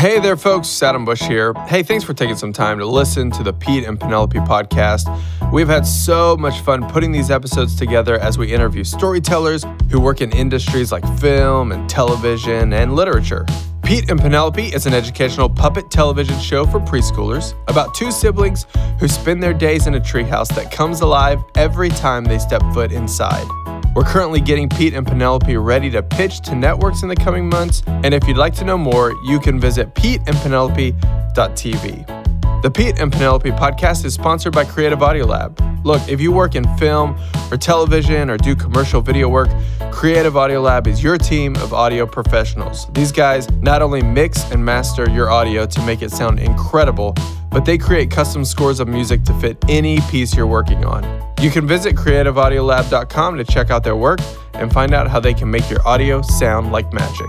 Hey there, folks. Adam Bush here. Hey, thanks for taking some time to listen to the Pete and Penelope podcast. We've had so much fun putting these episodes together as we interview storytellers who work in industries like film and television and literature. Pete and Penelope is an educational puppet television show for preschoolers about two siblings who spend their days in a treehouse that comes alive every time they step foot inside. We're currently getting Pete and Penelope ready to pitch to networks in the coming months, and if you'd like to know more, you can visit peteandpenelope.tv. The Pete and Penelope podcast is sponsored by Creative Audio Lab. Look, if you work in film or television or do commercial video work, Creative Audio Lab is your team of audio professionals. These guys not only mix and master your audio to make it sound incredible, but they create custom scores of music to fit any piece you're working on. You can visit creativeaudiolab.com to check out their work and find out how they can make your audio sound like magic.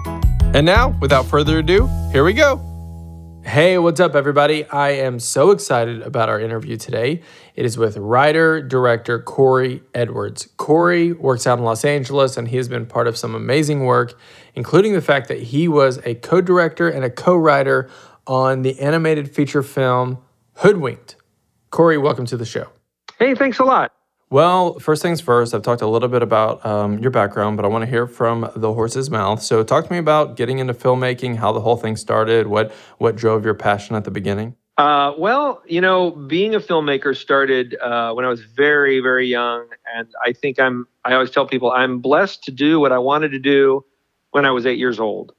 And now, without further ado, here we go. Hey, what's up, everybody? I am so excited about our interview today. It is with writer director Corey Edwards. Corey works out in Los Angeles and he has been part of some amazing work, including the fact that he was a co director and a co writer on the animated feature film Hoodwinked. Corey, welcome to the show. Hey, thanks a lot. Well, first things first, I've talked a little bit about um, your background, but I want to hear from the horse's mouth. So, talk to me about getting into filmmaking, how the whole thing started, what what drove your passion at the beginning. Uh, well, you know, being a filmmaker started uh, when I was very, very young, and I think I'm. I always tell people I'm blessed to do what I wanted to do when I was eight years old.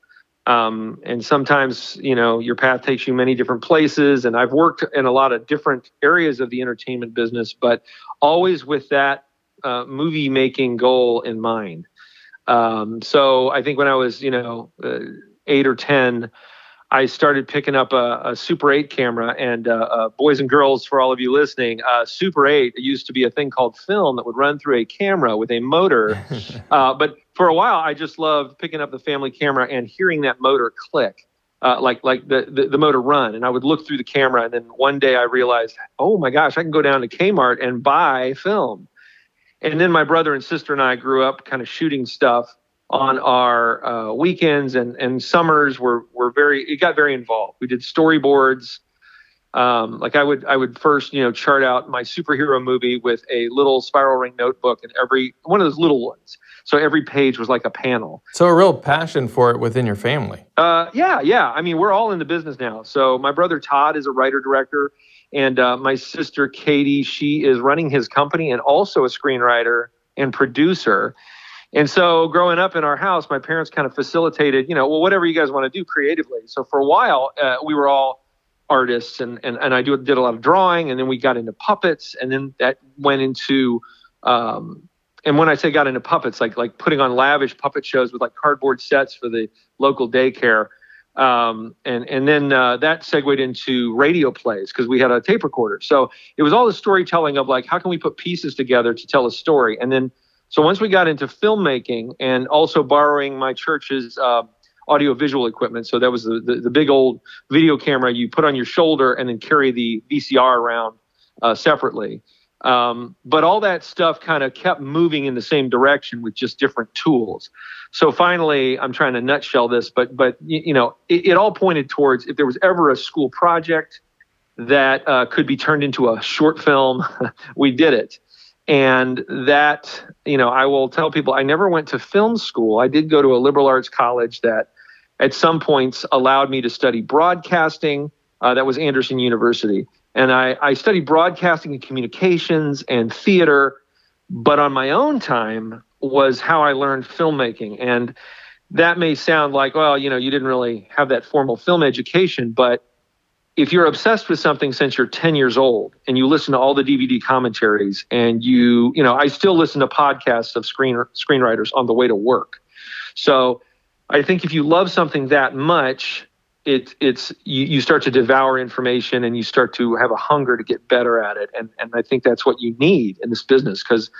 Um, and sometimes, you know, your path takes you many different places. And I've worked in a lot of different areas of the entertainment business, but always with that uh, movie making goal in mind. Um, so I think when I was, you know, uh, eight or 10, I started picking up a, a Super 8 camera. And uh, uh, boys and girls, for all of you listening, uh, Super 8 used to be a thing called film that would run through a camera with a motor. uh, but for a while, I just loved picking up the family camera and hearing that motor click. Uh, like like the, the, the motor run and I would look through the camera and then one day I realized oh my gosh I can go down to Kmart and buy film and then my brother and sister and I grew up kind of shooting stuff on our uh, weekends and, and summers were, were very it got very involved. We did storyboards. Um, like i would i would first you know chart out my superhero movie with a little spiral ring notebook and every one of those little ones. So every page was like a panel. So, a real passion for it within your family. uh, yeah yeah. I mean we're all in the business now. So my brother todd is a writer director and uh, my sister katie she is running his company and also a screenwriter and producer and so growing up in our house, my parents kind of facilitated, you know, well, whatever you guys want to do creatively. So for a while, uh, we were all artists and, and, and I do, did a lot of drawing and then we got into puppets and then that went into, um, and when I say got into puppets, like, like putting on lavish puppet shows with like cardboard sets for the local daycare. Um, and, and then uh, that segued into radio plays because we had a tape recorder. So it was all the storytelling of like, how can we put pieces together to tell a story? And then so once we got into filmmaking and also borrowing my church's uh, audio visual equipment, so that was the, the, the big old video camera you put on your shoulder and then carry the VCR around uh, separately. Um, but all that stuff kind of kept moving in the same direction with just different tools. So finally, I'm trying to nutshell this, but but you, you know, it, it, all pointed towards if there was ever a school project that uh, could be turned into a short film, we did it and that you know i will tell people i never went to film school. I did go to a liberal arts college that at some points allowed me to study broadcasting uh, that was anderson university. And I, I studied broadcasting and communications and theater but on my own time was how i learned filmmaking. And that may sound like well you know you didn't really have that formal film education but if you're obsessed with something since you're 10 years old and you listen to all the DVD commentaries and you, you know, I still listen to podcasts of screen screenwriters on the way to work. So I think if you love something that much, it, it's you, you start to devour information and you start to have a hunger to get better at it. And, and I think that's what you need in this business because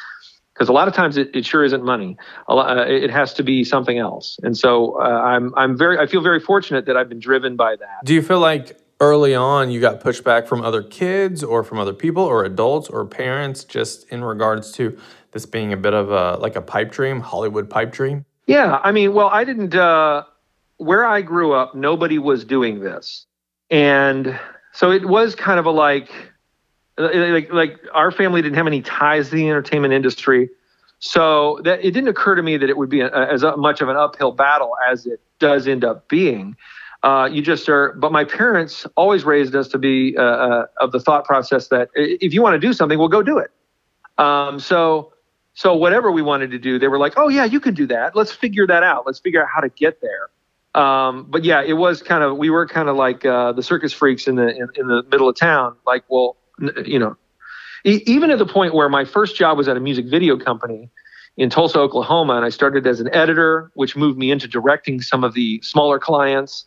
because a lot of times it, it sure isn't money. Lot, uh, it has to be something else. And so uh, I'm I'm very I feel very fortunate that I've been driven by that. Do you feel like early on you got pushback from other kids or from other people or adults or parents just in regards to this being a bit of a like a pipe dream hollywood pipe dream yeah i mean well i didn't uh where I grew up, nobody was doing this. And so it was kind of a like, like, like our family didn't have any ties to the entertainment industry. So that it didn't occur to me that it would be a, as much of an uphill battle as it does end up being. Uh, you just are, but my parents always raised us to be uh, uh, of the thought process that if you want to do something, we'll go do it. Um, so, so whatever we wanted to do, they were like, "Oh yeah, you can do that. Let's figure that out. Let's figure out how to get there." Um, but yeah, it was kind of we were kind of like uh, the circus freaks in the in, in, the middle of town. Like, well, you know, e- even at the point where my first job was at a music video company in Tulsa, Oklahoma, and I started as an editor, which moved me into directing some of the smaller clients,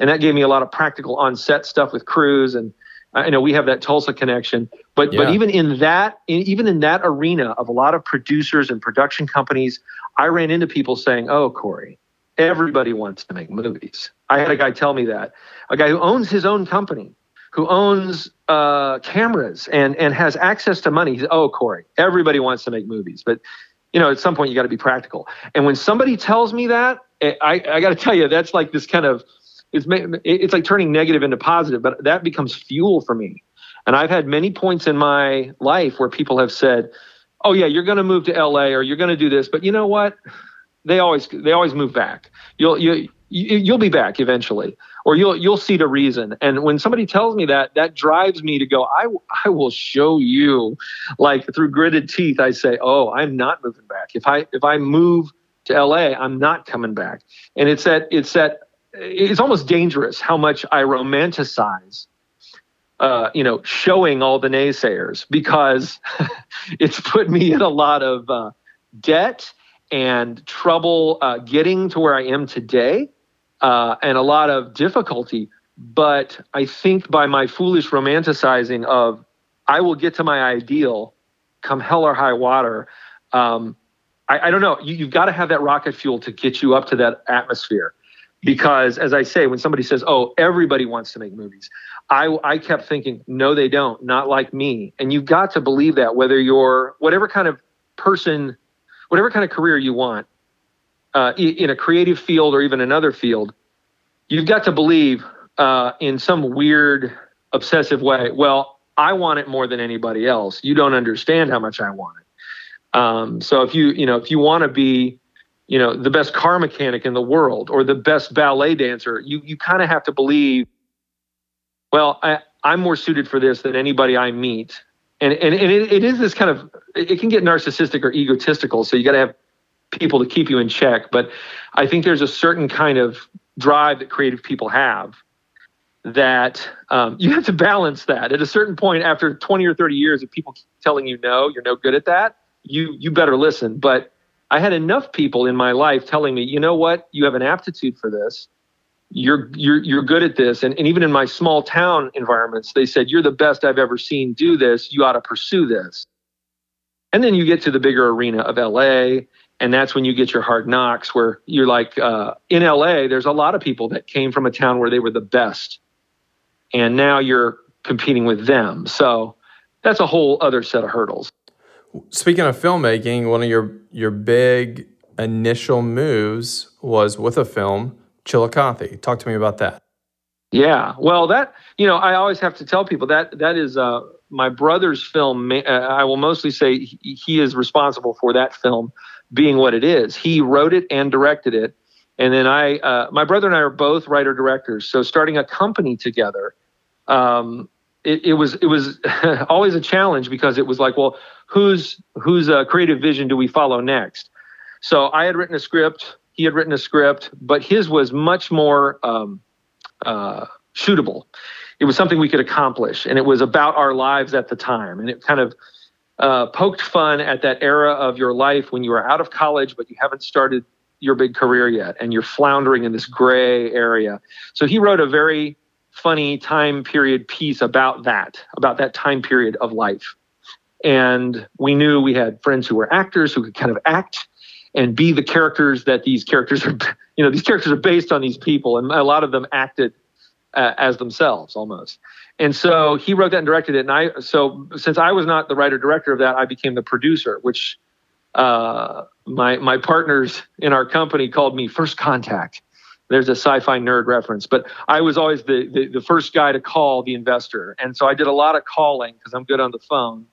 and that gave me a lot of practical on-set stuff with crews and. I know we have that Tulsa connection, but yeah. but even in that in, even in that arena of a lot of producers and production companies, I ran into people saying, "Oh, Corey, Everybody wants to make movies. I had a guy tell me that. A guy who owns his own company, who owns uh, cameras and, and has access to money. He's, oh, Corey, everybody wants to make movies. But, you know, at some point you got to be practical. And when somebody tells me that, eh, I, I got to tell you, that's like this kind of, it's, it's like turning negative into positive, but that becomes fuel for me. And I've had many points in my life where people have said, oh, yeah, you're going to move to LA or you're going to do this. But you know what? they always they always move back. You'll you you'll be back eventually, or you'll you'll see the reason. And when somebody tells me that, that drives me to go. I I will show you, like through gritted teeth. I say, oh, I'm not moving back. If I if I move to LA, I'm not coming back. And it's that it's that it's almost dangerous how much I romanticize uh, you know, showing all the naysayers because it's put me in a lot of uh, debt and trouble uh, getting to where I am today, uh, and a lot of difficulty. But I think by my foolish romanticizing of I will get to my ideal come hell or high water, um, I, I, don't know. You, you've got to have that rocket fuel to get you up to that atmosphere. Because as I say, when somebody says, "Oh, everybody wants to make movies," I, I kept thinking, "No, they don't. Not like me." And you've got to believe that, whether you're whatever kind of person whatever kind of career you want uh, in a creative field or even another field, you've got to believe uh, in some weird obsessive way. Well, I want it more than anybody else. You don't understand how much I want it. Um, so if you you know if you want to be you know the best car mechanic in the world or the best ballet dancer, you you kind of have to believe. Well, I, I'm more suited for this than anybody I meet. And and, and it, it is this kind of it can get narcissistic or egotistical so you got to have people to keep you in check. But i think there's a certain kind of drive that creative people have that um, you have to balance that. At a certain point after 20 or 30 years of people telling you no you're no good at that you you better listen. But i had enough people in my life telling me you know what? You have an aptitude for this. You're you're you're good at this. And, and even in my small town environments they said you're the best i've ever seen do this. You ought to pursue this. And then you get to the bigger arena of la and that's when you get your hard knocks where you're like uh, in la there's a lot of people that came from a town where they were the best and now you're competing with them. So that's a whole other set of hurdles speaking of filmmaking one of your your big initial moves was with a film Chillicothe. Talk to me about that. Yeah, well, that you know, I always have to tell people that that is uh, my brother's film. Uh, I will mostly say he, he is responsible for that film being what it is. He wrote it and directed it, and then I, uh, my brother and I are both writer directors. So starting a company together, um, it, it, was it was always a challenge because it was like, well, whose whose uh, creative vision do we follow next? So I had written a script he had written a script, but his was much more um, uh, shootable. It was something we could accomplish, and it was about our lives at the time. And it kind of uh, poked fun at that era of your life when you are out of college, but you haven't started your big career yet, and you're floundering in this gray area. So he wrote a very funny time period piece about that, about that time period of life. And we knew we had friends who were actors who could kind of act and be the characters that these characters are you know these characters are based on these people. And a lot of them acted uh, as themselves almost. And so he wrote that and directed it. And i so since i was not the writer director of that i became the producer which uh, my my partners in our company called me first contact. There's a sci-fi nerd reference, but I was always the, the, the first guy to call the investor, and so I did a lot of calling because I'm good on the phone.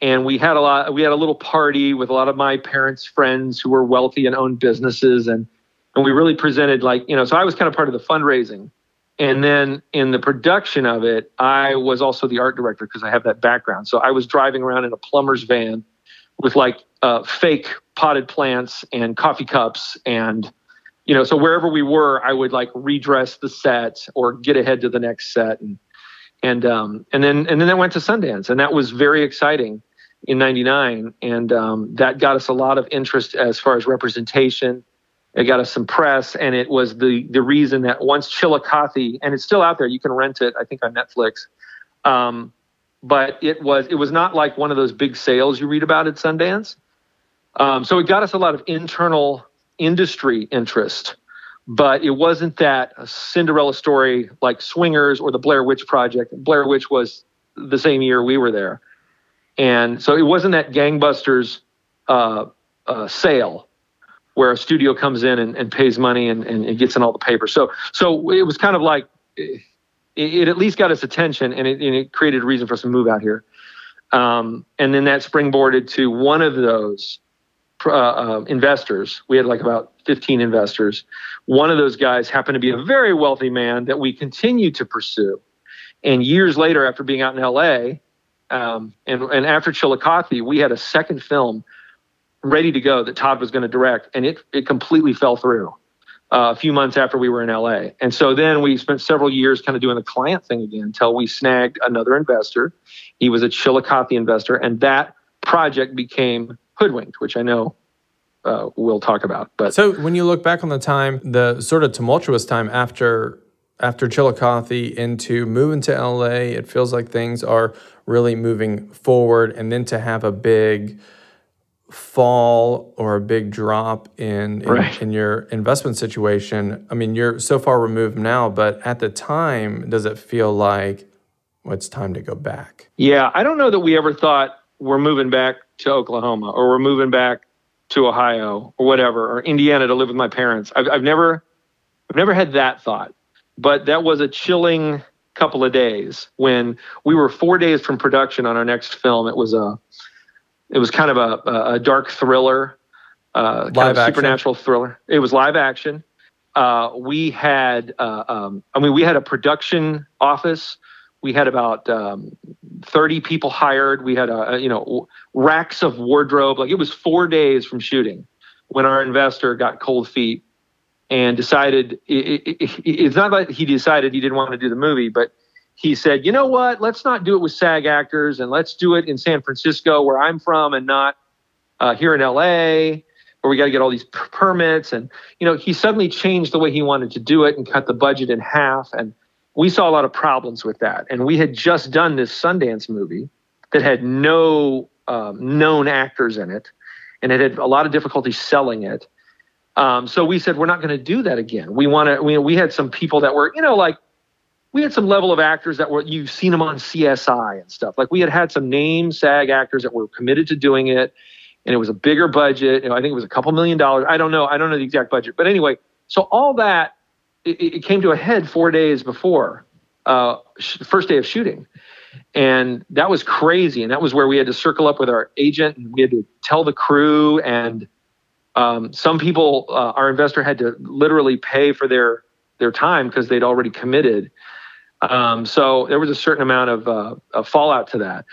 And we had a lot. We had a little party with a lot of my parents' friends who were wealthy and owned businesses, and and we really presented like you know. So I was kind of part of the fundraising, and then in the production of it, I was also the art director because I have that background. So I was driving around in a plumber's van with like uh, fake potted plants and coffee cups and you know, so wherever we were, I would like redress the set or get ahead to the next set, and and um, and then and then that went to Sundance, and that was very exciting in '99, and um, that got us a lot of interest as far as representation. It got us some press, and it was the the reason that once Chillicothe, and it's still out there, you can rent it, I think on Netflix. Um, but it was it was not like one of those big sales you read about at Sundance. Um, so it got us a lot of internal industry interest, but it wasn't that Cinderella story like Swingers or the Blair Witch Project. Blair Witch was the same year we were there. And so it wasn't that gangbusters uh, uh, sale where a studio comes in and, and pays money and, and, gets in all the papers. So, so it was kind of like it, it at least got its attention and it, it, created a reason for us to move out here. Um, and then that springboarded to one of those uh, uh, investors. We had like about 15 investors. One of those guys happened to be a very wealthy man that we continued to pursue. And years later, after being out in LA, um, and, and after Chillicothe, we had a second film ready to go that Todd was going to direct, and it, it completely fell through uh, a few months after we were in LA. And so then we spent several years kind of doing the client thing again until we snagged another investor. He was a Chillicothe investor, and that project became hoodwinked, which I know uh, we'll talk about. But so when you look back on the time, the sort of tumultuous time after after Chillicothe into moving to LA, it feels like things are really moving forward, and then to have a big fall or a big drop in in, right. in, your investment situation i mean you're so far removed now but at the time does it feel like well, it's time to go back yeah i don't know that we ever thought we're moving back to Oklahoma or we're moving back to Ohio or whatever or Indiana to live with my parents. I've, I've never I've never had that thought, but that was a chilling couple of days when we were four days from production on our next film. It was a it was kind of a, a dark thriller, uh, kind of supernatural thriller. It was live action. Uh, we had, uh, um, I mean, we had a production office we had about um, 30 people hired. We had a, you know racks of wardrobe. Like it was four days from shooting when our investor got cold feet and decided it, it, it, it's not like he decided he didn't want to do the movie, but he said, you know what? Let's not do it with SAG actors and let's do it in San Francisco, where I'm from, and not uh, here in LA, where we got to get all these permits. And you know, he suddenly changed the way he wanted to do it and cut the budget in half and we saw a lot of problems with that. And we had just done this Sundance movie that had no um, known actors in it, and it had a lot of difficulty selling it. Um, so we said we're not going to do that again. We want to. We, we had some people that were, you know, like we had some level of actors that were you've seen them on CSI and stuff. Like we had had some name SAG actors that were committed to doing it, and it was a bigger budget. You know, I think it was a couple million dollars. I don't know. I don't know the exact budget, but anyway. So all that it, it came to a head four days before uh, sh- first day of shooting. And that was crazy. And that was where we had to circle up with our agent and we had to tell the crew. And um, some people, uh, our investor had to literally pay for their, their time because they'd already committed. Um, so there was a certain amount of, uh, fallout to that.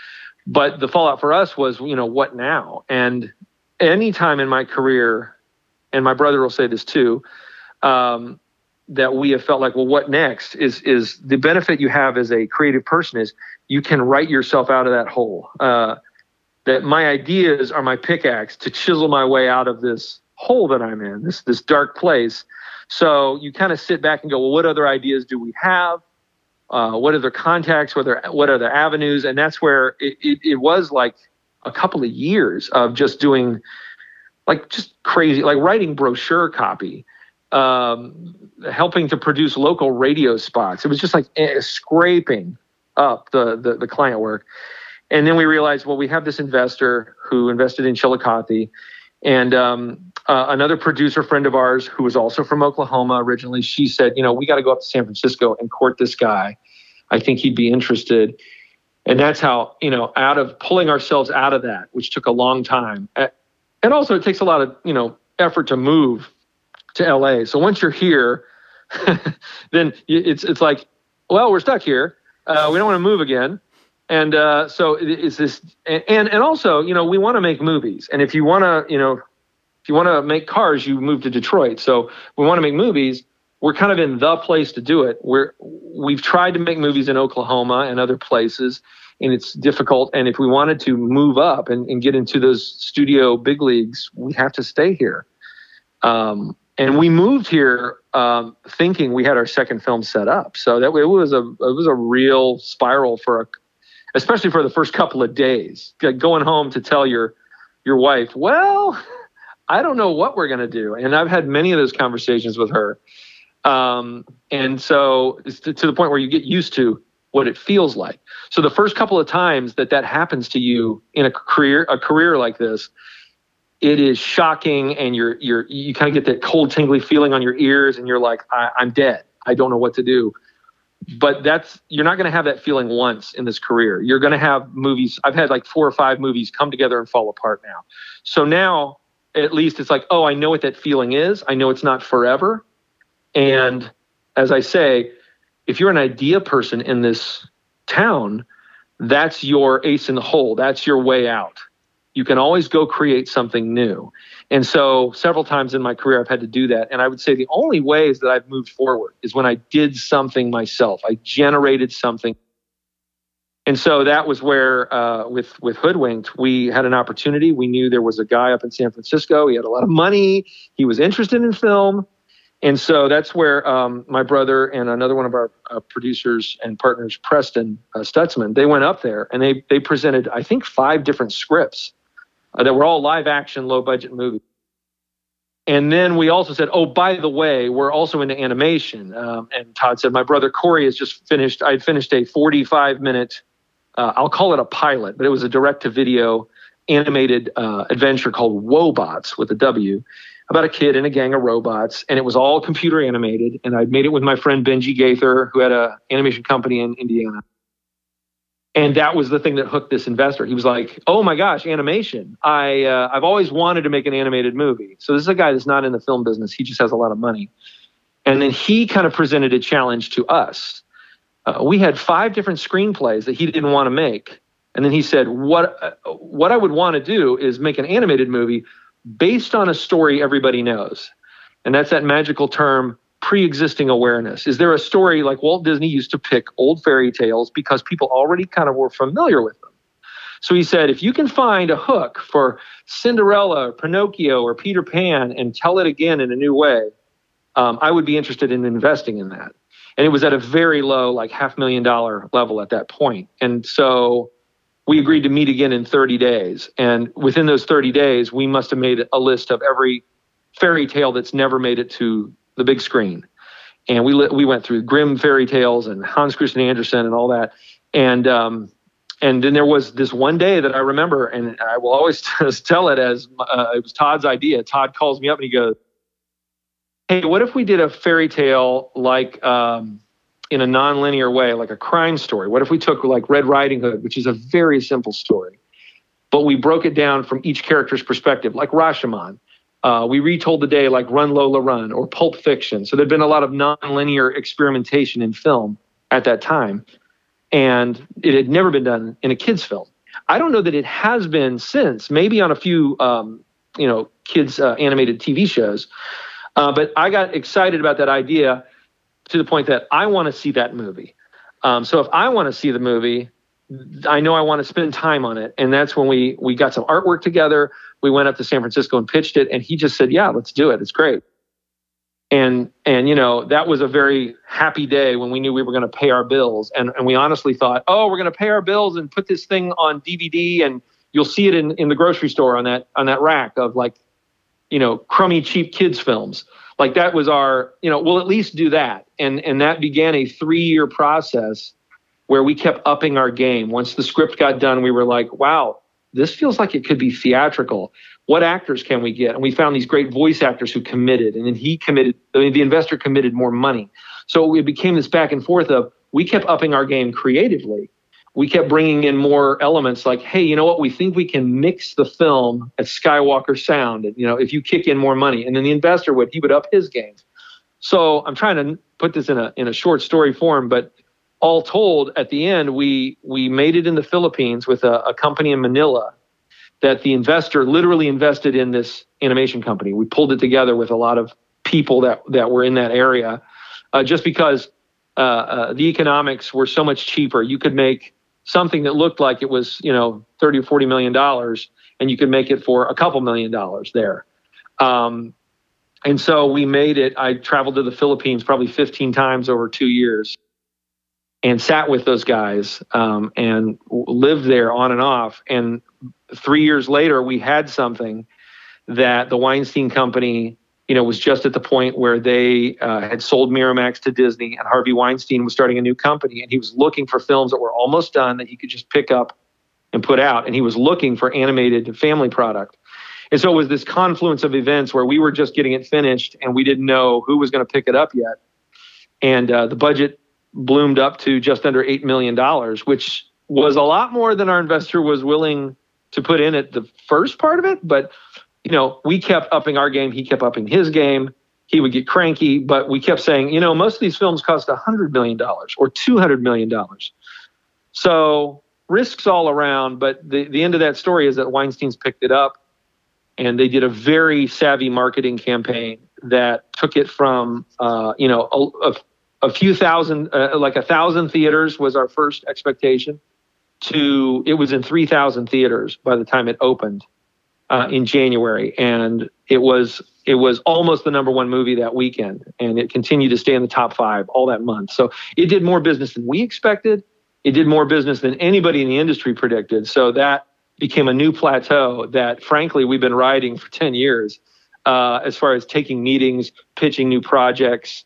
But the fallout for us was, you know, what now? And any time in my career, and my brother will say this too, um, that we have felt like, well, what next? Is is the benefit you have as a creative person is you can write yourself out of that hole. Uh, that my ideas are my pickaxe to chisel my way out of this hole that I'm in, this this dark place. So you kind of sit back and go, well, what other ideas do we have? Uh, what other contacts? What other what other avenues? And that's where it, it, it was like a couple of years of just doing like just crazy, like writing brochure copy um, helping to produce local radio spots. It was just like scraping up the, the, the client work. And then we realized, well, we have this investor who invested in Chillicothe, And um, uh, another producer friend of ours who was also from Oklahoma originally, she said, you know, we got to go up to San Francisco and court this guy. I think he'd be interested. And that's how, you know, out of pulling ourselves out of that, which took a long time. And also it takes a lot of, you know, effort to move to LA. So once you're here, then it's it's like, well, we're stuck here. Uh, we don't want to move again. And uh, so it's this, and and also, you know, we want to make movies. And if you want to, you know, if you want to make cars, you move to Detroit. So we want to make movies. We're kind of in the place to do it. We're we've tried to make movies in Oklahoma and other places, and it's difficult. And if we wanted to move up and, and get into those studio big leagues, we have to stay here. Um, and we moved here um, thinking we had our second film set up. So that it was a it was a real spiral for a, especially for the first couple of days. Going home to tell your your wife, well, I don't know what we're gonna do. And I've had many of those conversations with her. Um, and so to, to the point where you get used to what it feels like. So the first couple of times that that happens to you in a career a career like this, it is shocking and you're you're you kind of get that cold tingly feeling on your ears and you're like I, i'm dead. I don't know what to do. But that's you're not going to have that feeling once in this career. You're going to have movies i've had like four or five movies come together and fall apart now. So now at least it's like oh i know what that feeling is. I know it's not forever. And as i say if you're an idea person in this town that's your ace in the hole. That's your way out you can always go create something new. And so several times in my career, I've had to do that. And I would say the only ways that I've moved forward is when I did something myself. I generated something. And so that was where, uh, with with Hoodwinked, we had an opportunity. We knew there was a guy up in San Francisco. He had a lot of money. He was interested in film, and so that's where um, my brother and another one of our uh, producers and partners, Preston uh, Stutzman, they went up there and they they presented, I think, five different scripts uh, that were all live action, low budget movies. And then we also said, oh, by the way, we're also into animation. Um, and Todd said, my brother Corey has just finished, I'd finished a 45 minute, uh, I'll call it a pilot, but it was a direct to video animated uh, adventure called Wobots with a W about a kid and a gang of robots. And it was all computer animated. And I made it with my friend Benjy Gaither, who had an animation company in Indiana and that was the thing that hooked this investor. He was like, "Oh my gosh, animation! I uh, I've always wanted to make an animated movie." So this is a guy that's not in the film business. He just has a lot of money. And then he kind of presented a challenge to us. Uh, we had five different screenplays that he didn't want to make, and then he said, "What uh, what I would want to do is make an animated movie based on a story everybody knows." And that's that magical term pre-existing awareness? Is there a story like Walt Disney used to pick old fairy tales because people already kind of were familiar with them? So he said, if you can find a hook for Cinderella, or Pinocchio, or Peter Pan and tell it again in a new way, um, I would be interested in investing in that. And it was at a very low, like half million dollar level at that point. And so we agreed to meet again in 30 days. And within those 30 days, we must have made a list of every fairy tale that's never made it to the big screen. And we we went through Grimm fairy tales and Hans Christian Andersen and all that. And um, and then there was this one day that I remember, and I will always tell it as uh, it was Todd's idea. Todd calls me up and he goes, "Hey, what if we did a fairy tale like um, in a non-linear way, like a crime story? What if we took like Red Riding Hood, which is a very simple story, but we broke it down from each character's perspective, like Rashomon, uh, we retold the day like Run Lola Run or Pulp Fiction. So there'd been a lot of nonlinear experimentation in film at that time, and it had never been done in a kids film. I don't know that it has been since. Maybe on a few, um, you know, kids uh, animated TV shows. Uh, but I got excited about that idea to the point that I want to see that movie. Um, so if I want to see the movie, I know I want to spend time on it, and that's when we we got some artwork together. We went up to San Francisco and pitched it, and he just said, "Yeah, let's do it. It's great." And and you know that was a very happy day when we knew we were going to pay our bills, and and we honestly thought, "Oh, we're going to pay our bills and put this thing on DVD, and you'll see it in in the grocery store on that on that rack of like, you know, crummy cheap kids films." Like that was our, you know, we'll at least do that, and and that began a three year process where we kept upping our game. Once the script got done, we were like, wow, this feels like it could be theatrical. What actors can we get? And we found these great voice actors who committed, and then he committed. I mean, the investor committed more money. So it became this back and forth of we kept upping our game creatively. We kept bringing in more elements like, hey, you know what? We think we can mix the film at Skywalker Sound. You know, if you kick in more money, and then the investor would, he would up his game. So I'm trying to put this in a in a short story form, but all told, at the end, we we made it in the Philippines with a, a company in Manila that the investor literally invested in this animation company. We pulled it together with a lot of people that that were in that area, uh, just because uh, uh, the economics were so much cheaper. You could make something that looked like it was you know thirty or forty million dollars, and you could make it for a couple million dollars there. Um, and so we made it. I traveled to the Philippines probably 15 times over two years and sat with those guys um, and lived there on and off. And three years later, we had something that the Weinstein Company, you know, was just at the point where they uh, had sold Miramax to Disney, and Harvey Weinstein was starting a new company, and he was looking for films that were almost done that he could just pick up and put out, and he was looking for animated family product. And so it was this confluence of events where we were just getting it finished and we didn't know who was going to pick it up yet. And uh, the budget bloomed up to just under $8 million, which was a lot more than our investor was willing to put in at the first part of it. But, you know, we kept upping our game. He kept upping his game. He would get cranky, but we kept saying, you know, most of these films cost $100 million or $200 million. So risks all around. But the, the end of that story is that Weinstein's picked it up and they did a very savvy marketing campaign that took it from uh, you know a, a, a few thousand uh, like a thousand theaters was our first expectation to it was in 3000 theaters by the time it opened uh, in january. And it was it was almost the number one movie that weekend and it continued to stay in the top five all that month. So it did more business than we expected. It did more business than anybody in the industry predicted. So that became a new plateau that, frankly, we've been riding for 10 years uh, as far as taking meetings, pitching new projects.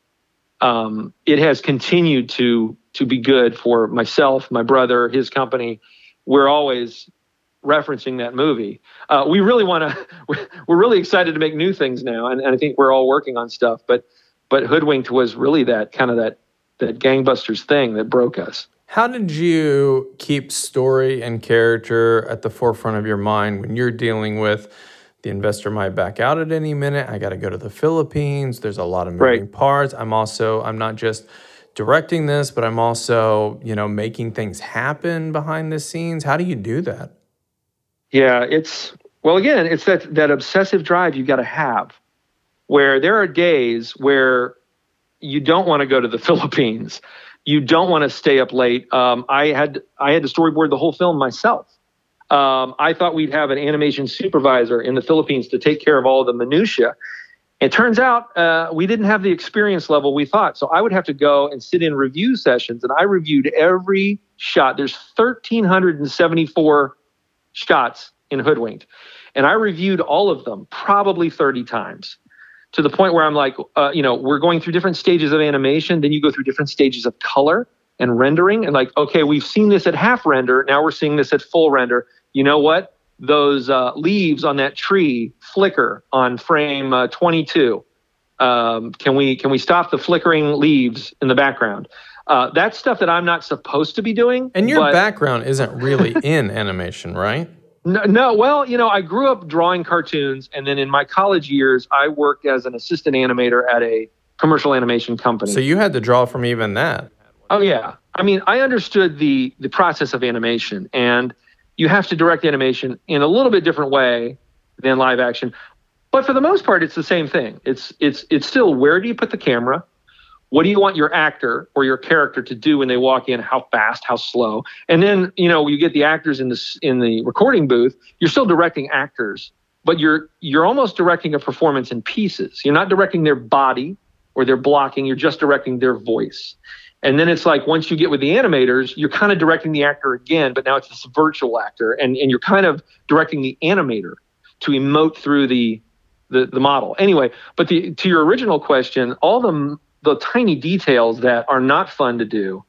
Um, it has continued to to be good for myself, my brother, his company. We're always referencing that movie. Uh, we really want to. We're really excited to make new things now, and, and I think we're all working on stuff. But but Hoodwinked was really that kind of that that gangbusters thing that broke us. How did you keep story and character at the forefront of your mind when you're dealing with the investor might back out at any minute? I got to go to the Philippines. There's a lot of moving right. parts. I'm also I'm not just directing this, but I'm also, you know, making things happen behind the scenes. How do you do that? Yeah, it's well again, it's that that obsessive drive you got to have where there are days where you don't want to go to the Philippines you don't want to stay up late. Um, I had I had to storyboard the whole film myself. Um, I thought we'd have an animation supervisor in the Philippines to take care of all the minutia. It turns out uh, we didn't have the experience level we thought. So I would have to go and sit in review sessions, and I reviewed every shot. There's 1,374 shots in Hoodwinked, and I reviewed all of them probably 30 times to the point where I'm like, uh, you know, we're going through different stages of animation. Then you go through different stages of color and rendering. And like, okay, we've seen this at half render. Now we're seeing this at full render. You know what? Those uh, leaves on that tree flicker on frame uh, 22. Um, can we can we stop the flickering leaves in the background? Uh, that's stuff that I'm not supposed to be doing. And your but... background isn't really in animation, right? No, no, well, you know, I grew up drawing cartoons, and then in my college years, I worked as an assistant animator at a commercial animation company. So you had to draw from even that. Oh yeah, I mean, I understood the the process of animation, and you have to direct animation in a little bit different way than live action, but for the most part, it's the same thing. It's it's it's still where do you put the camera? what do you want your actor or your character to do when they walk in? How fast? How slow? And then you know you get the actors in the in the recording booth you're still directing actors but you're you're almost directing a performance in pieces. You're not directing their body or their blocking you're just directing their voice and then it's like once you get with the animators you're kind of directing the actor again but now it's this virtual actor and and you're kind of directing the animator to emote through the the, the model anyway but the, to your original question all the the tiny details that are not fun to do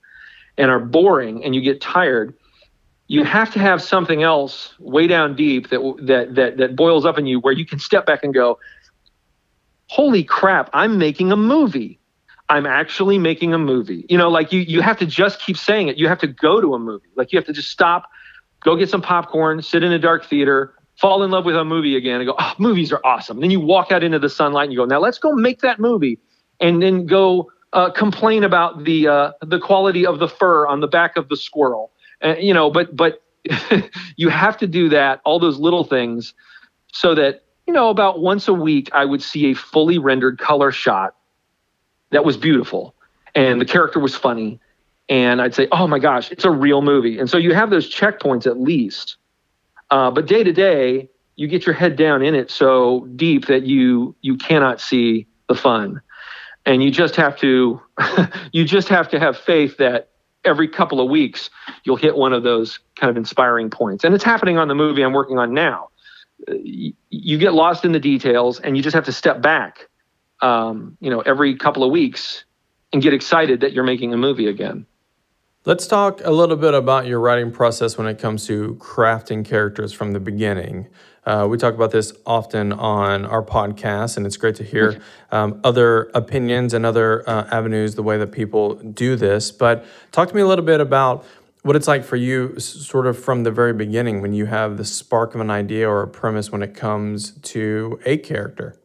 and are boring and you get tired you have to have something else way down deep that that that that boils up in you where you can step back and go, "Holy crap, I'm making a movie." I'm actually making a movie. You know, like you you have to just keep saying it. You have to go to a movie. Like you have to just stop, go get some popcorn, sit in a dark theater, fall in love with a movie again and go, "Oh, movies are awesome." And then you walk out into the sunlight and you go, "Now let's go make that movie." And then go uh, complain about the uh, the quality of the fur on the back of the squirrel. Uh, you know, but but you have to do that, all those little things, so that you know about once a week I would see a fully rendered color shot that was beautiful and the character was funny and I'd say, "Oh my gosh, it's a real movie." And so you have those checkpoints at least. Uh, but day to day, you get your head down in it so deep that you you cannot see the fun, and you just have to you just have to have faith that every couple of weeks you'll hit one of those kind of inspiring points. And it's happening on the movie I'm working on now. Uh, you get lost in the details, and you just have to step back um, you know, every couple of weeks and get excited that you're making a movie again. Let's talk a little bit about your writing process when it comes to crafting characters from the beginning. Uh, we talk about this often on our podcast, and it's great to hear um, other opinions and other uh, avenues, the way that people do this. But talk to me a little bit about what it's like for you, sort of from the very beginning, when you have the spark of an idea or a premise when it comes to a character.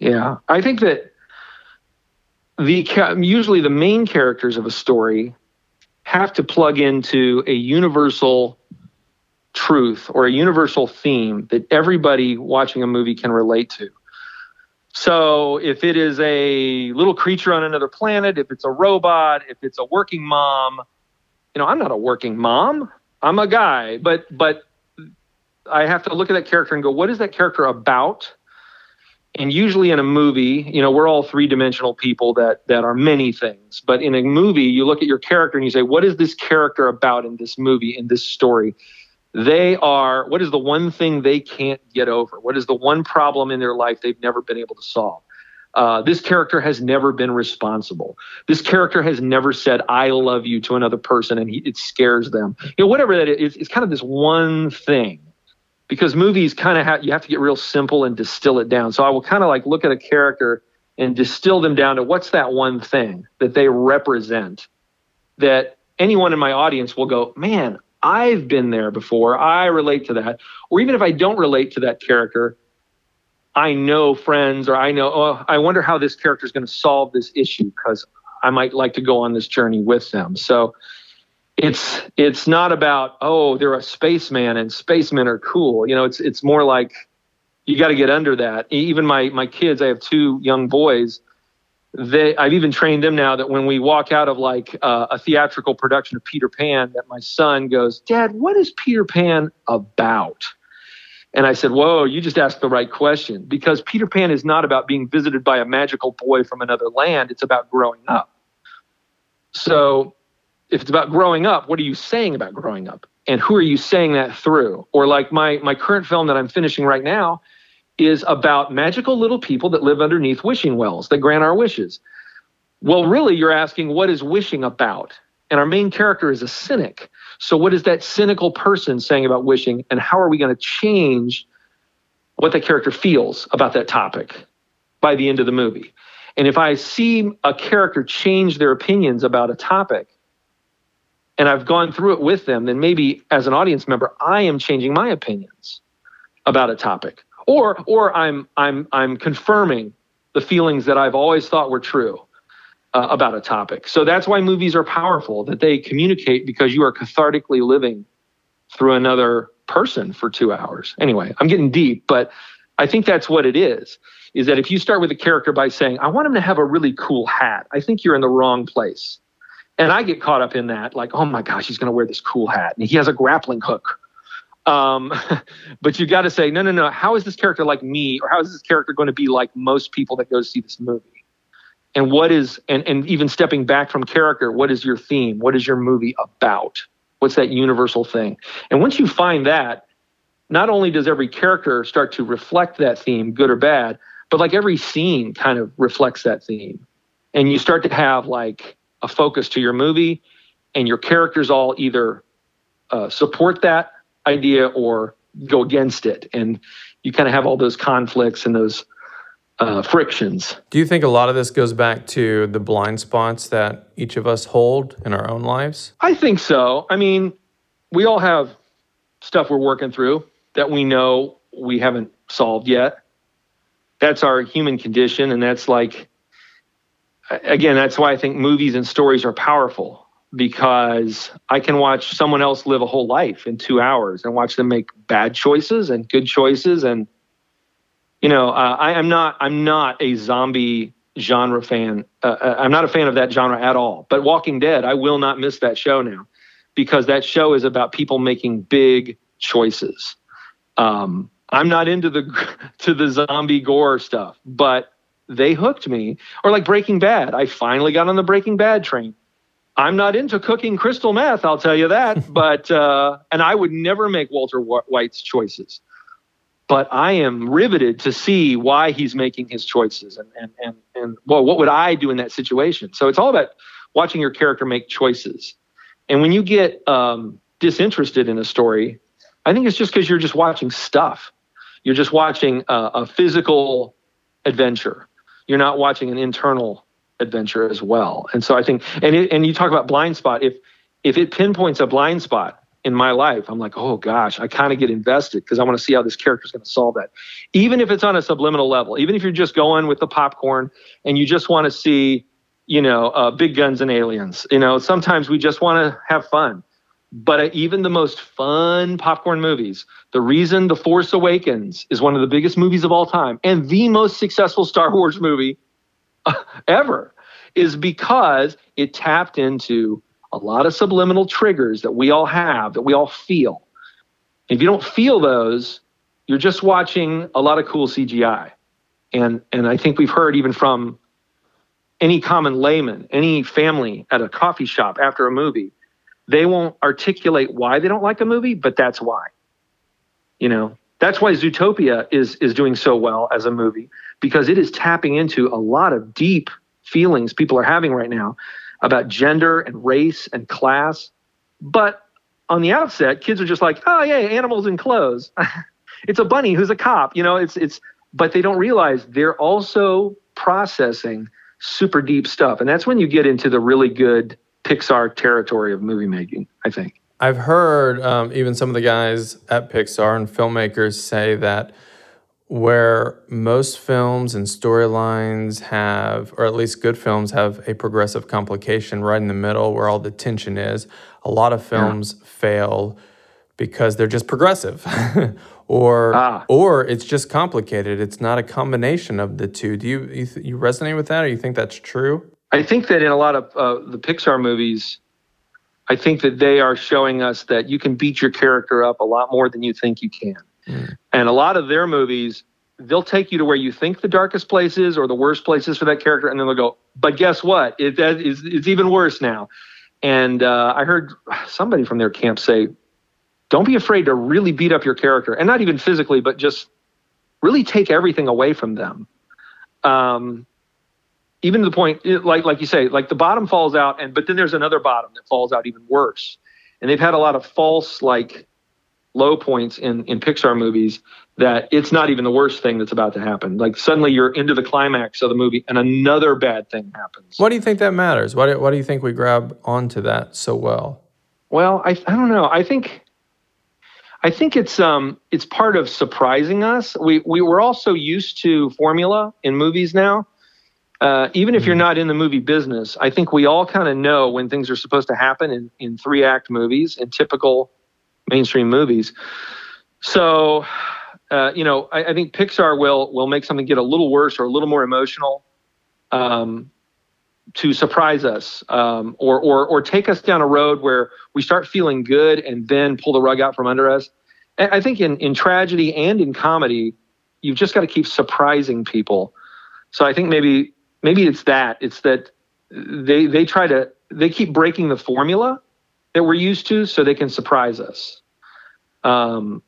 Yeah, I think that the usually the main characters of a story have to plug into a universal truth or a universal theme that everybody watching a movie can relate to. So if it is a little creature on another planet, if it's a robot, if it's a working mom, you know, I'm not a working mom. I'm a guy, but but I have to look at that character and go, what is that character about? And usually in a movie you know we're all three-dimensional people that that are many things. But in a movie you look at your character and you say what is this character about in this movie in this story? They are what is the one thing they can't get over? What is the one problem in their life they've never been able to solve? Uh, this character has never been responsible. This character has never said "I love you" to another person, and he, it scares them. You know, whatever that is, it's kind of this one thing because movies kind of have you have to get real simple and distill it down. So I will kind of like look at a character and distill them down to what's that one thing that they represent that anyone in my audience will go, man, I've been there before. I relate to that. Or even if I don't relate to that character, I know friends or I know, oh, I wonder how this character is going to solve this issue because I might like to go on this journey with them. So it's it's not about oh they're a spaceman and spacemen are cool. You know it's it's more like you got to get under that. Even my my kids i have two young boys. They i've even trained them now that when we walk out of like uh, a theatrical production of peter pan that my son goes dad what is peter pan about? And i said whoa you just asked the right question. Because peter pan is not about being visited by a magical boy from another land. It's about growing up. So if it's about growing up, what are you saying about growing up? And who are you saying that through? Or like my my current film that I'm finishing right now is about magical little people that live underneath wishing wells that grant our wishes. Well, really, you're asking what is wishing about? And our main character is a cynic. So, what is that cynical person saying about wishing? And how are we going to change what that character feels about that topic by the end of the movie? And if I see a character change their opinions about a topic, and I've gone through it with them, then maybe as an audience member, I am changing my opinions about a topic. Or or I'm I'm I'm confirming the feelings that I've always thought were true uh, about a topic. So that's why movies are powerful, that they communicate because you are cathartically living through another person for 2 hours. Anyway, I'm getting deep, but I think that's what it is. Is that if you start with a character by saying, I want him to have a really cool hat, I think you're in the wrong place. And I get caught up in that, like, oh my gosh, he's going to wear this cool hat and he has a grappling hook. Um, but you got to say, no, no, no. How is this character like me, or how is this character going to be like most people that go see this movie? And what is, and, and even stepping back from character, what is your theme? What is your movie about? What's that universal thing? And once you find that, not only does every character start to reflect that theme, good or bad, but like every scene kind of reflects that theme. And you start to have like a focus to your movie and your characters all either uh, support that idea or go against it, and you kind of have all those conflicts and those uh, frictions. Do you think a lot of this goes back to the blind spots that each of us hold in our own lives? I think so. I mean, we all have stuff we're working through that we know we haven't solved yet. That's our human condition. And that's like, again, that's why I think movies and stories are powerful because I can watch someone else live a whole life in two hours and watch them make bad choices and good choices. And, you know, uh, I am not, I'm not a zombie genre fan. Uh, uh, I'm not a fan of that genre at all. But Walking Dead, I will not miss that show now because that show is about people making big choices. Um, I'm not into the to the zombie gore stuff, but they hooked me. Or like Breaking Bad, I finally got on the Breaking Bad train. I'm not into cooking crystal meth, I'll tell you that. but uh, and I would never make Walter White's choices. But I am riveted to see why he's making his choices and and and and well, what would I do in that situation? So it's all about watching your character make choices. And when you get um, disinterested in a story, I think it's just because you're just watching stuff. You're just watching a, a physical adventure. You're not watching an internal adventure as well. And so I think, and it, and you talk about blind spot. If if it pinpoints a blind spot in my life, I'm like, oh gosh, I kind of get invested because I want to see how this character is going to solve that. Even if it's on a subliminal level, even if you're just going with the popcorn and you just want to see you know, uh, big guns and aliens. You know, sometimes we just want to have fun. But uh, even the most fun popcorn movies, the reason The Force Awakens is one of the biggest movies of all time and the most successful Star Wars movie uh, ever is because it tapped into a lot of subliminal triggers that we all have, that we all feel. If you don't feel those, you're just watching a lot of cool CGI. And and I think we've heard even from any common layman, any family at a coffee shop after a movie, they won't articulate why they don't like a movie, but that's why. You know, that's why Zootopia is is doing so well as a movie because it is tapping into a lot of deep feelings people are having right now about gender and race and class. But on the outset, kids are just like, "Oh yeah, animals in clothes." it's a bunny who's a cop, you know, it's it's but they don't realize they're also processing super deep stuff. And that's when you get into the really good Pixar territory of movie making, I think. I've heard um, even some of the guys at Pixar and filmmakers say that where most films and storylines have, or at least good films have a progressive complication right in the middle where all the tension is, a lot of films yeah. fail because they're just progressive or ah. or it's just complicated. It's not a combination of the two. Do you you, th- you resonate with that, or you think that's true? I think that in a lot of uh, the Pixar movies, I think that they are showing us that you can beat your character up a lot more than you think you can. Mm. And a lot of their movies, they'll take you to where you think the darkest place is or the worst places for that character, and then they'll go, but guess what? It, that is, it's even worse now. And uh, I heard somebody from their camp say, don't be afraid to really beat up your character and not even physically but just really take everything away from them um, even to the point like like you say like the bottom falls out and but then there's another bottom that falls out even worse. And they've had a lot of false like low points in in pixar movies that it's not even the worst thing that's about to happen. Like suddenly you're into the climax of the movie and another bad thing happens. Why do you think that matters? Why do, why do you think we grab onto that so well? Well i, I don't know. I think I think it's um it's part of surprising us. We we we're all so used to formula in movies now. Uh, even if you're mm-hmm. not in the movie business, I think we all kind of know when things are supposed to happen in, in three act movies, and typical mainstream movies. So, uh, you know, I, I, think Pixar will will make something get a little worse or a little more emotional. Um, to surprise us um, or, or, or take us down a road where we start feeling good and then pull the rug out from under us. And I think in, in tragedy and in comedy, you've just got to keep surprising people. So I think maybe maybe it's that it's that they they try to they keep breaking the formula that we're used to so they can surprise us. Um,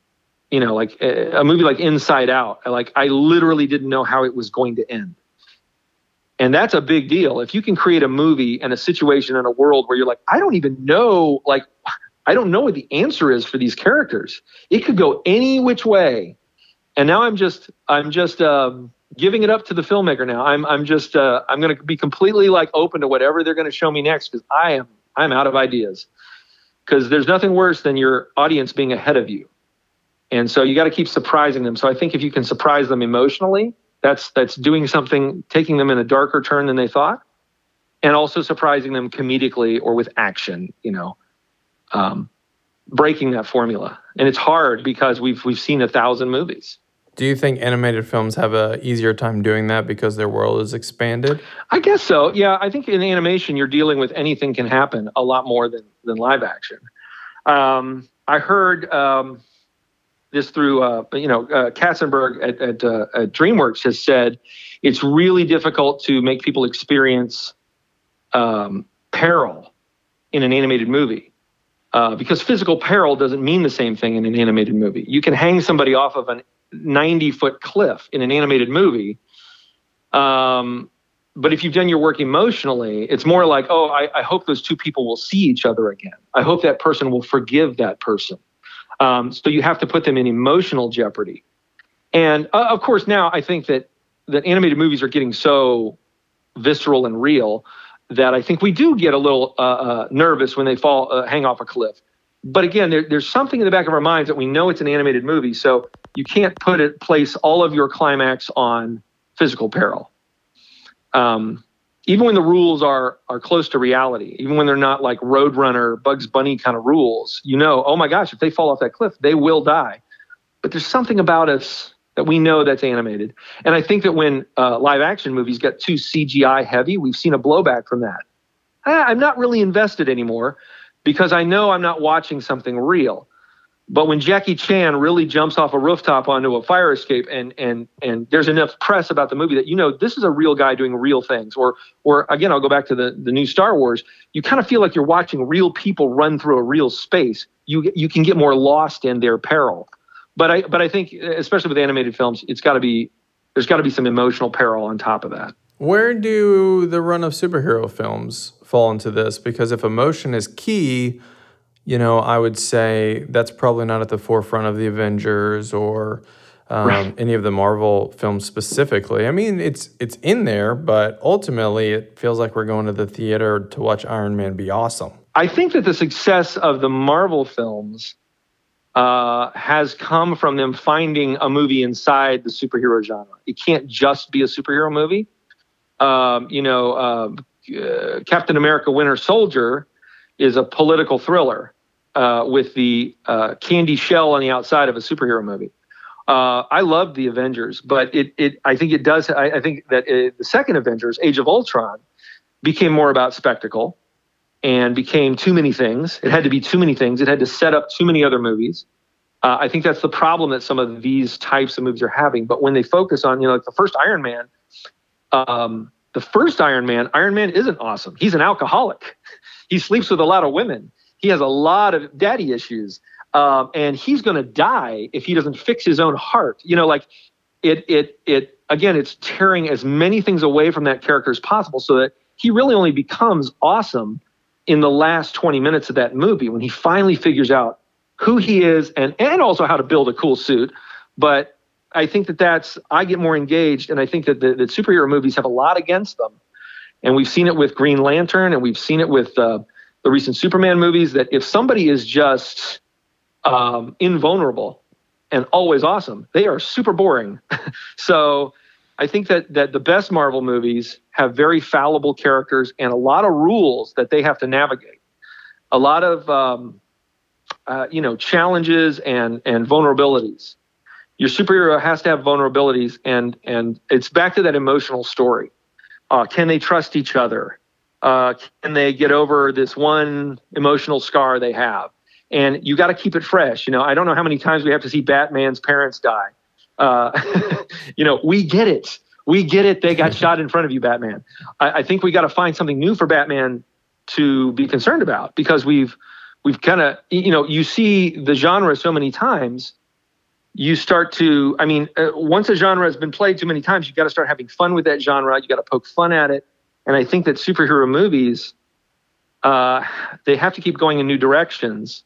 you know, like a, a movie like Inside Out, like I literally didn't know how it was going to end and that's a big deal if you can create a movie and a situation in a world where you're like i don't even know like I don't know what the answer is for these characters. It could go any which way. And now I'm just I'm just um, giving it up to the filmmaker now. I'm I'm just uh, I'm going to be completely like open to whatever they're going to show me next because I am I'm out of ideas. Because there's nothing worse than your audience being ahead of you, and so you got to keep surprising them. So I think if you can surprise them emotionally, that's that's doing something, taking them in a darker turn than they thought, and also surprising them comedically or with action. You know, um, breaking that formula, and it's hard because we've we've seen a thousand movies. Do you think animated films have a easier time doing that because their world is expanded? I guess so. Yeah, I think in animation you're dealing with anything can happen a lot more than than live action. Um, I heard um, this through uh, you know uh, Katzenberg at, at, uh, at, DreamWorks has said it's really difficult to make people experience um, peril in an animated movie. Uh, because physical peril doesn't mean the same thing in an animated movie. You can hang somebody off of an 90 foot cliff in an animated movie. Um, but if you've done your work emotionally, it's more like, oh, I, I, hope those two people will see each other again. I hope that person will forgive that person. Um, so you have to put them in emotional jeopardy. And uh, of course, now I think that that animated movies are getting so visceral and real that I think we do get a little uh, uh, nervous when they fall, uh, hang off a cliff but again, there, there's something in the back of our minds that we know it's an animated movie, so you can't put it place all of your climax on physical peril. Um, even when the rules are are close to reality, even when they're not like Roadrunner, Bugs Bunny kind of rules, you know, oh my gosh, if they fall off that cliff, they will die. But there's something about us that we know that's animated, and I think that when uh, live action movies get too CGI heavy, we've seen a blowback from that. I'm not really invested anymore because I know I'm not watching something real. But when Jackie Chan really jumps off a rooftop onto a fire escape and and and there's enough press about the movie that you know this is a real guy doing real things. Or or again I'll go back to the the new Star Wars. You kind of feel like you're watching real people run through a real space. You you can get more lost in their peril. But I but I think especially with animated films it's got to be there's got to be some emotional peril on top of that. Where do the run of superhero films fall into this? Because if emotion is key, you know, I would say that's probably not at the forefront of the Avengers or um, right. any of the Marvel films specifically. I mean, it's it's in there, but ultimately, it feels like we're going to the theater to watch Iron Man be awesome. I think that the success of the Marvel films uh, has come from them finding a movie inside the superhero genre. It can't just be a superhero movie um, you know, uh, uh, Captain America: Winter Soldier is a political thriller uh, with the uh, candy shell on the outside of a superhero movie. Uh, I love the Avengers, but it, it I think it does. I, I think that it, the second Avengers, Age of Ultron, became more about spectacle and became too many things. It had to be too many things. It had to set up too many other movies. Uh, I think that's the problem that some of these types of movies are having. But when they focus on, you know, like the first Iron Man, um, the first Iron Man, Iron Man isn't awesome. He's an alcoholic. He sleeps with a lot of women. He has a lot of daddy issues. Um, and he's going to die if he doesn't fix his own heart. You know, like it, it, it, again, it's tearing as many things away from that character as possible so that he really only becomes awesome in the last 20 minutes of that movie when he finally figures out who he is and, and also how to build a cool suit. But I think that that's I get more engaged, and I think that the, that superhero movies have a lot against them, and we've seen it with Green Lantern, and we've seen it with uh, the recent Superman movies. That if somebody is just um, invulnerable and always awesome, they are super boring. so I think that that the best Marvel movies have very fallible characters and a lot of rules that they have to navigate, a lot of um, uh, you know challenges and and vulnerabilities your superhero has to have vulnerabilities and and it's back to that emotional story. Uh, can they trust each other? Uh, can they get over this one emotional scar they have? And you got to keep it fresh you know? I don't know how many times we have to see batman's parents die. Uh, you know we get it. We get it. They got shot in front of you batman. I, I think we got to find something new for batman to be concerned about because we've we've kind of you know you see the genre so many times you start to i mean uh, once a genre has been played too many times you've got to start having fun with that genre you got to poke fun at it and i think that superhero movies uh, they have to keep going in new directions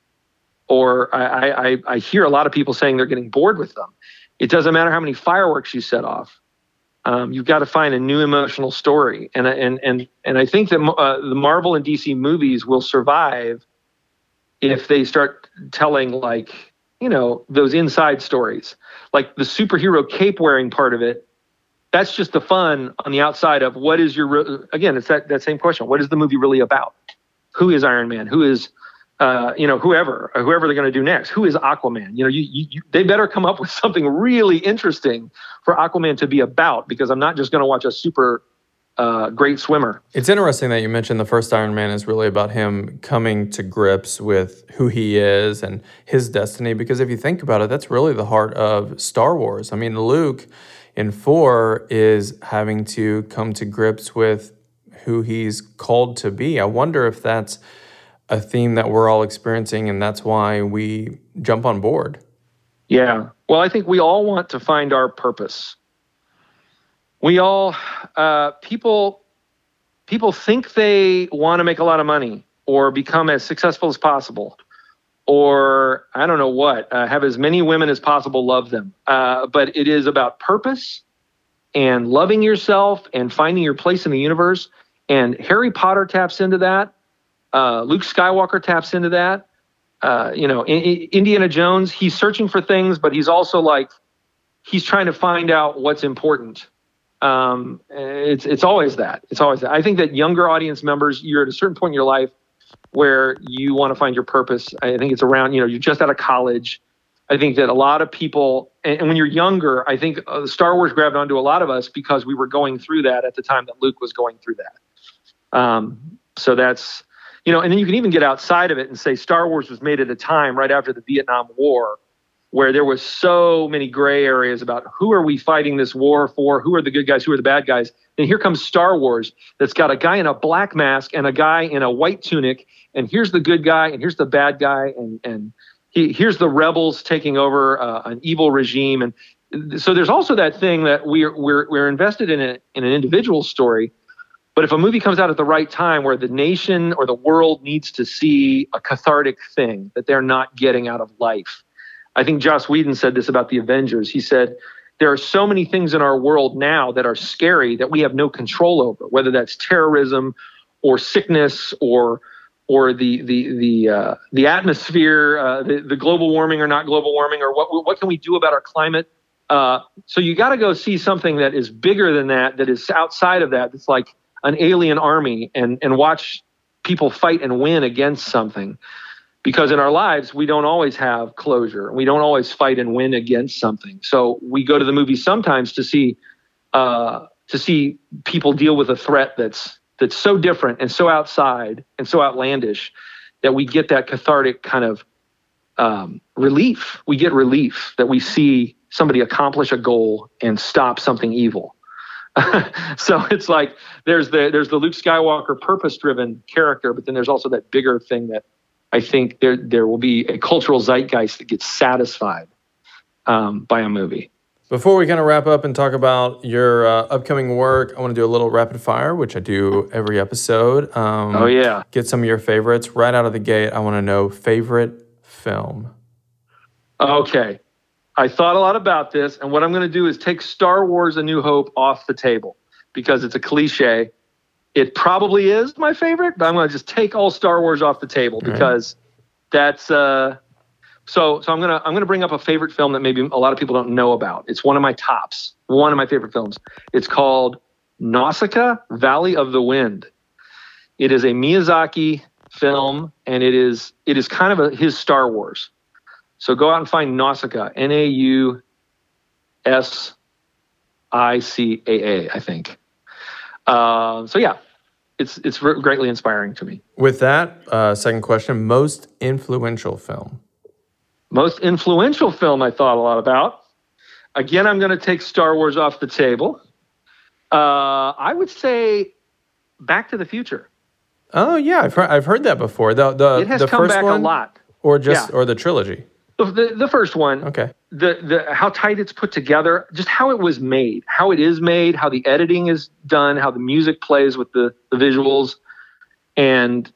or I, I, I hear a lot of people saying they're getting bored with them. It doesn't matter how many fireworks you set off. Um, you've got to find a new emotional story, and and and and I think that uh, the Marvel and DC movies will survive if they start telling like you know those inside stories, like the superhero cape wearing part of it. That's just the fun on the outside of what is your again. It's that that same question. What is the movie really about? Who is Iron Man? Who is uh, you know, whoever, whoever they're going to do next. Who is Aquaman? You know, you, you, you, they better come up with something really interesting for Aquaman to be about because I'm not just going to watch a super uh, great swimmer. It's interesting that you mentioned the first Iron Man is really about him coming to grips with who he is and his destiny. Because if you think about it, that's really the heart of Star Wars. I mean, Luke in four is having to come to grips with who he's called to be. I wonder if that's a theme that we're all experiencing, and that's why we jump on board. Yeah. Well, I think we all want to find our purpose. We all, uh, people, people think they want to make a lot of money or become as successful as possible, or I don't know what, uh, have as many women as possible love them. Uh, but it is about purpose and loving yourself and finding your place in the universe. And Harry Potter taps into that. Uh, Luke Skywalker taps into that. Uh, you know, in, in Indiana Jones, he's searching for things, but he's also like, he's trying to find out what's important. Um, it's it's always that. It's always that. I think that younger audience members, you're at a certain point in your life where you want to find your purpose. I think it's around, you know, you're just out of college. I think that a lot of people, and, and when you're younger, I think uh, Star Wars grabbed onto a lot of us because we were going through that at the time that Luke was going through that. Um, so that's you know, and then you can even get outside of it and say Star Wars was made at a time right after the Vietnam War where there was so many gray areas about who are we fighting this war for, who are the good guys, who are the bad guys. And here comes Star Wars that's got a guy in a black mask and a guy in a white tunic, and here's the good guy and here's the bad guy, and and he, here's the rebels taking over uh, an evil regime, and so there's also that thing that we're we're we're invested in a, in an individual story but if a movie comes out at the right time where the nation or the world needs to see a cathartic thing that they're not getting out of life, I think Joss Whedon said this about the Avengers. He said, there are so many things in our world now that are scary that we have no control over, whether that's terrorism or sickness or or the the the uh, the atmosphere, uh, the, the global warming or not global warming, or what what can we do about our climate? Uh, so you got to go see something that is bigger than that, that is outside of that. That's like an alien army and and watch people fight and win against something because in our lives we don't always have closure we don't always fight and win against something. So we go to the movies sometimes to see uh, to see people deal with a threat that's that's so different and so outside and so outlandish that we get that cathartic kind of um, relief. We get relief that we see somebody accomplish a goal and stop something evil. So it's like there's the there's the Luke Skywalker purpose driven character, but then there's also that bigger thing that I think there there will be a cultural zeitgeist that gets satisfied um, by a movie. Before we kind of wrap up and talk about your uh, upcoming work, I want to do a little rapid fire, which I do every episode. Um, oh yeah, get some of your favorites right out of the gate. I want to know favorite film. Okay, I thought a lot about this, and what I'm going to do is take Star Wars: A New Hope off the table because it's a cliche. It probably is my favorite, but I'm going to just take all Star Wars off the table because that's uh, so. So I'm gonna I'm gonna bring up a favorite film that maybe a lot of people don't know about. It's one of my tops, one of my favorite films. It's called Nausicaa: Valley of the Wind. It is a Miyazaki film, and it is it is kind of a, his Star Wars. So go out and find Nausicaa, N A U S I C A A, I think. Uh, so yeah, it's it's greatly inspiring to me. With that, uh, second question: most influential film. Most influential film I thought a lot about. Again, I'm going to take Star Wars off the table. Uh, I would say Back to the Future. Oh yeah, I've heard, I've heard that before. The the it has the come first back one, a lot, or just yeah. or the trilogy. The, the first one. Okay. The the how tight it's put together, just how it was made, how it is made, how the editing is done, how the music plays with the, the visuals, and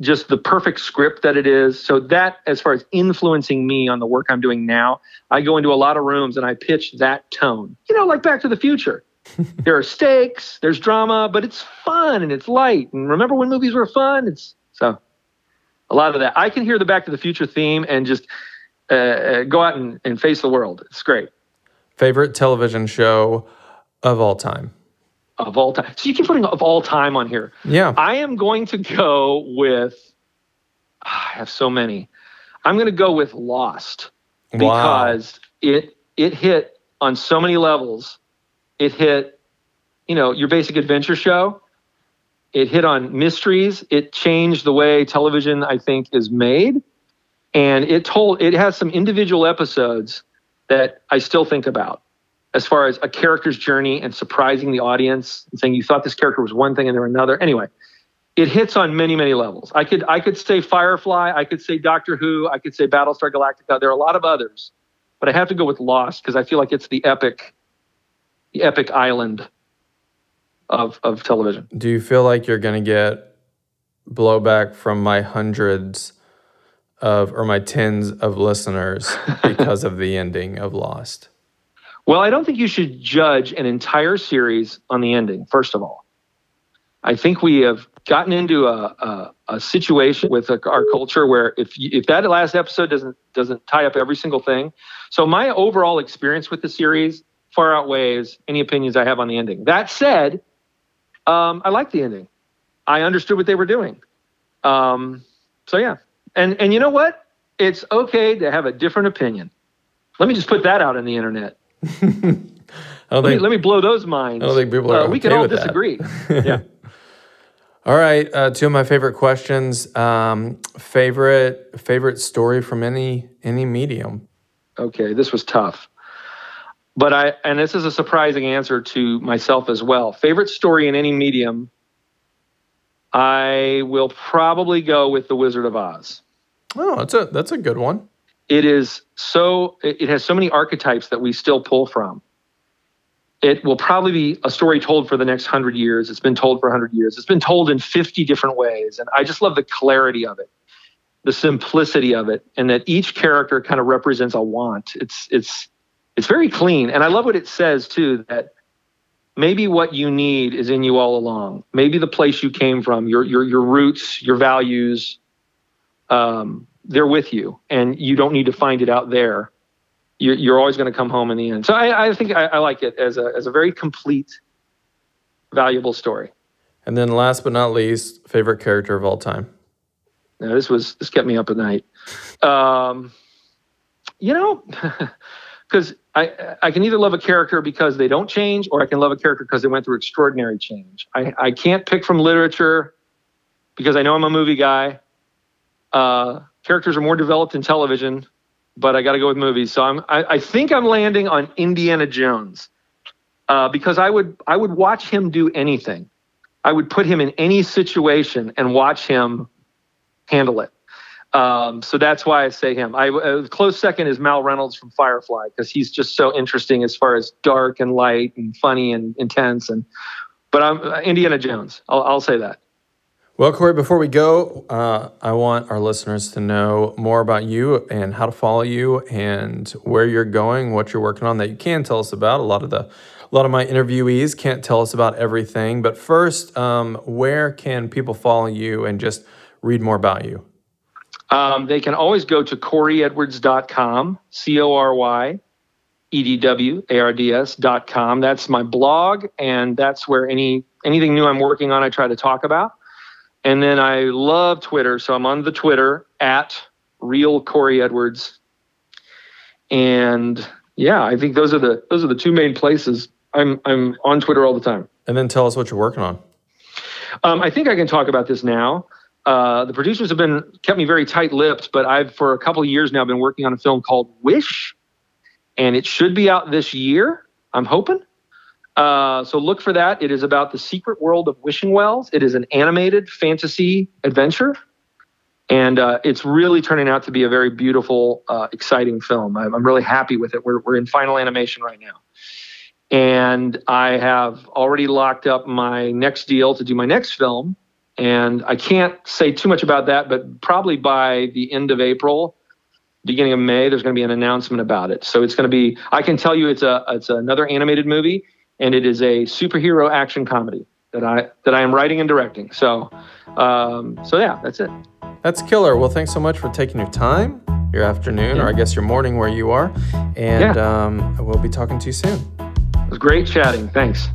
just the perfect script that it is. So that, as far as influencing me on the work I'm doing now, I go into a lot of rooms and I pitch that tone. You know, like Back to the Future. there are stakes, there's drama, but it's fun and it's light. And remember when movies were fun? It's so a lot of that. I can hear the Back to the Future theme and just uh, uh go out and, and face the world. It's great. Favorite television show of all time? Of all time. So you keep putting of all time on here. Yeah. I am going to go with, ah, I have so many. I'm going to go with Lost because wow. it it hit on so many levels. It hit, you know, your basic adventure show. It hit on mysteries. It changed the way television, I think, is made. And it told it has some individual episodes that I still think about as far as a character's journey and surprising the audience and saying you thought this character was one thing and they're another. Anyway, it hits on many, many levels. I could I could say Firefly, I could say Doctor Who, I could say Battlestar Galactica. There are a lot of others, but I have to go with Lost because I feel like it's the epic, the epic island of of television. Do you feel like you're going to get blowback from my hundreds of or my tens of listeners because of the ending of Lost? Well, I don't think you should judge an entire series on the ending, first of all. I think we have gotten into a, a, a situation with a, our culture where if, if that last episode doesn't, doesn't tie up every single thing. So my overall experience with the series far outweighs any opinions I have on the ending. That said, um, I like the ending. I understood what they were doing. Um, so yeah. And, and you know what? It's okay to have a different opinion. Let me just put that out on the internet let, think, me, let me blow those minds. I don't think people are. Uh, okay we can all disagree. yeah. All right, uh, two of my favorite questions. Um, favorite favorite story from any any medium. Okay, this was tough, but I and this is a surprising answer to myself as well. Favorite story in any medium. I will probably go with The Wizard of Oz. Oh, that's a that's a good one. It is so it has so many archetypes that we still pull from. It will probably be a story told for the next 100 years. It's been told for 100 years. It's been told in 50 different ways and i just love the clarity of it the simplicity of it and that each character kind of represents a want. It's it's it's very clean and i love what it says too that maybe what you need is in you all along maybe the place you came from your your your roots your values um, they're with you and you don't need to find it out there. You're, you're always going to come home in the end. So I, I think I, I, like it as a, as a very complete, valuable story. And then last but not least, favorite character of all time. Now this was, this kept me up at night. Um, you know, because I, I can either love a character because they don't change or I can love a character because they went through extraordinary change. I, I can't pick from literature because I know I'm a movie guy. Uh, characters are more developed in television, but I got to go with movies. So I'm, I, I, think I'm landing on Indiana Jones uh, because I would, I would watch him do anything. I would put him in any situation and watch him handle it. Um, so that's why I say him. I uh, close second is Mal Reynolds from Firefly because he's just so interesting as far as dark and light and funny and intense. And but I'm uh, Indiana Jones. I'll, I'll say that. Well, Cory, before we go, uh, I want our listeners to know more about you and how to follow you and where you're going, what you're working on that you can tell us about. A lot of the a lot of my interviewees can't tell us about everything, but first, um, where can people follow you and just read more about you? Um, they can always go to CoryEdwards.com, C O R Y E D W A R D S.com. That's my blog, and that's where any anything new I'm working on, I try to talk about. And then I love Twitter, so I'm on the Twitter at real Cory Edwards. And yeah, I think those are the those are the two main places. I'm I'm on Twitter all the time. And then tell us what you're working on. Um, I think I can talk about this now. Uh, the producers have been kept me very tight-lipped, but I've for a couple of years now been working on a film called Wish, and it should be out this year. I'm hoping. Uh, so look for that. It is about the secret world of wishing wells. It is an animated fantasy adventure, and uh, it's really turning out to be a very beautiful, uh, exciting film. I'm, I'm, really happy with it. We're, we're in final animation right now, and I have already locked up my next deal to do my next film, And I can't say too much about that, but probably by the end of April, beginning of May, there's going to be an announcement about it. So it's going to be. I can tell you, it's a it's another animated movie, and it is a superhero action comedy that I that I am writing and directing. So, um, so yeah, that's it. That's killer. Well, thanks so much for taking your time, your afternoon, yeah. or I guess your morning where you are, and yeah. um, we'll be talking to you soon. It was great chatting. Thanks.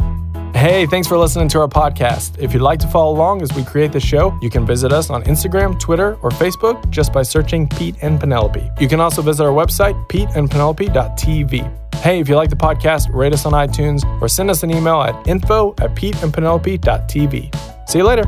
Hey, thanks for listening to our podcast. If you'd like to follow along as we create the show, you can visit us on Instagram, Twitter, or Facebook just by searching Pete and Penelope. You can also visit our website, peteandpenelope.tv. Hey, if you like the podcast, rate us on iTunes or send us an email at info at peteandpenelope.tv. See you later.